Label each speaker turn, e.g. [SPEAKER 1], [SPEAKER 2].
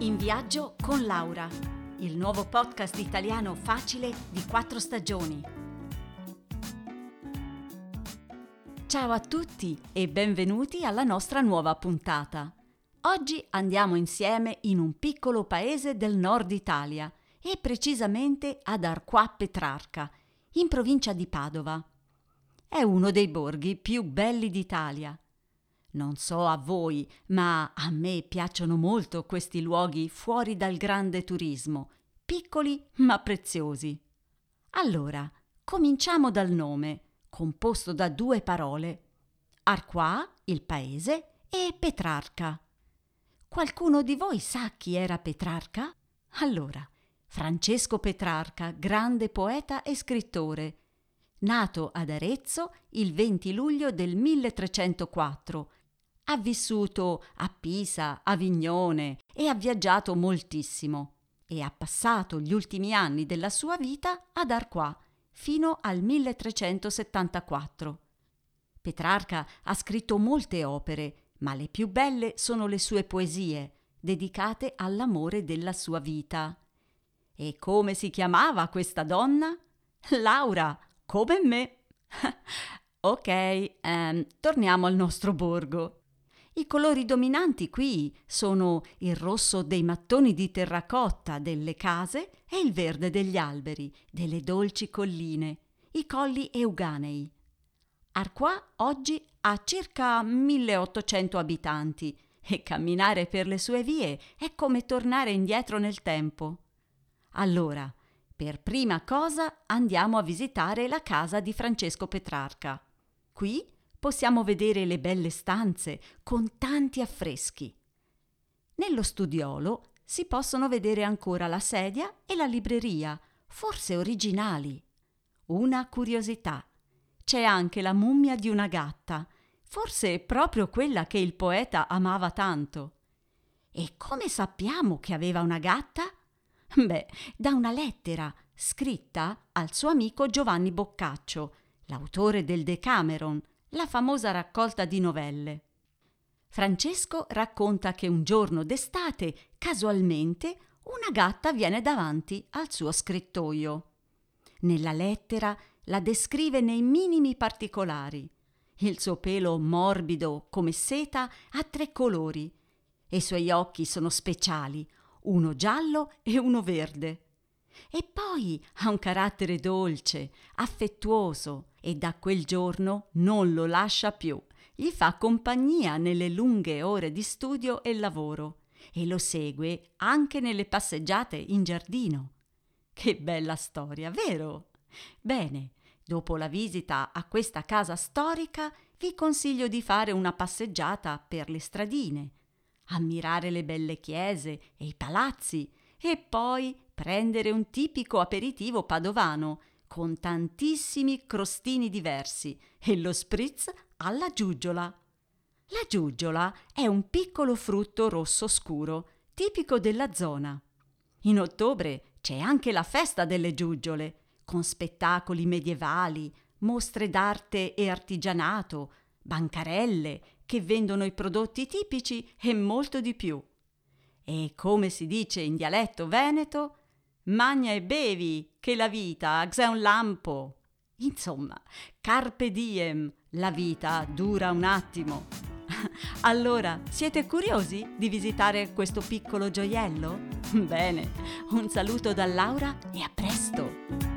[SPEAKER 1] In viaggio con Laura, il nuovo podcast italiano facile di quattro stagioni. Ciao a tutti e benvenuti alla nostra nuova puntata. Oggi andiamo insieme in un piccolo paese del nord Italia e precisamente ad Arquà Petrarca, in provincia di Padova. È uno dei borghi più belli d'Italia non so a voi, ma a me piacciono molto questi luoghi fuori dal grande turismo, piccoli ma preziosi. Allora, cominciamo dal nome, composto da due parole. Arquà, il paese, e Petrarca. Qualcuno di voi sa chi era Petrarca? Allora, Francesco Petrarca, grande poeta e scrittore, nato ad Arezzo il 20 luglio del 1304 ha vissuto a Pisa, a Vignone e ha viaggiato moltissimo e ha passato gli ultimi anni della sua vita ad Arquà fino al 1374. Petrarca ha scritto molte opere, ma le più belle sono le sue poesie, dedicate all'amore della sua vita. E come si chiamava questa donna? Laura, come me. ok, um, torniamo al nostro borgo. I colori dominanti qui sono il rosso dei mattoni di terracotta delle case e il verde degli alberi, delle dolci colline, i colli euganei. Arquà oggi ha circa 1800 abitanti e camminare per le sue vie è come tornare indietro nel tempo. Allora, per prima cosa andiamo a visitare la casa di Francesco Petrarca. Qui possiamo vedere le belle stanze con tanti affreschi. Nello studiolo si possono vedere ancora la sedia e la libreria, forse originali. Una curiosità. C'è anche la mummia di una gatta, forse proprio quella che il poeta amava tanto. E come sappiamo che aveva una gatta? Beh, da una lettera scritta al suo amico Giovanni Boccaccio, l'autore del Decameron, la famosa raccolta di novelle. Francesco racconta che un giorno d'estate, casualmente, una gatta viene davanti al suo scrittoio. Nella lettera la descrive nei minimi particolari. Il suo pelo morbido come seta ha tre colori e i suoi occhi sono speciali, uno giallo e uno verde. E poi ha un carattere dolce, affettuoso, e da quel giorno non lo lascia più. Gli fa compagnia nelle lunghe ore di studio e lavoro e lo segue anche nelle passeggiate in giardino. Che bella storia, vero? Bene, dopo la visita a questa casa storica vi consiglio di fare una passeggiata per le stradine, ammirare le belle chiese e i palazzi e poi prendere un tipico aperitivo padovano con tantissimi crostini diversi e lo spritz alla giugiola. La giugiola è un piccolo frutto rosso scuro, tipico della zona. In ottobre c'è anche la festa delle giuggiole, con spettacoli medievali, mostre d'arte e artigianato, bancarelle che vendono i prodotti tipici e molto di più. E come si dice in dialetto veneto, Magna e bevi, che la vita è un lampo. Insomma, carpe diem, la vita dura un attimo. Allora, siete curiosi di visitare questo piccolo gioiello? Bene, un saluto da Laura e a presto!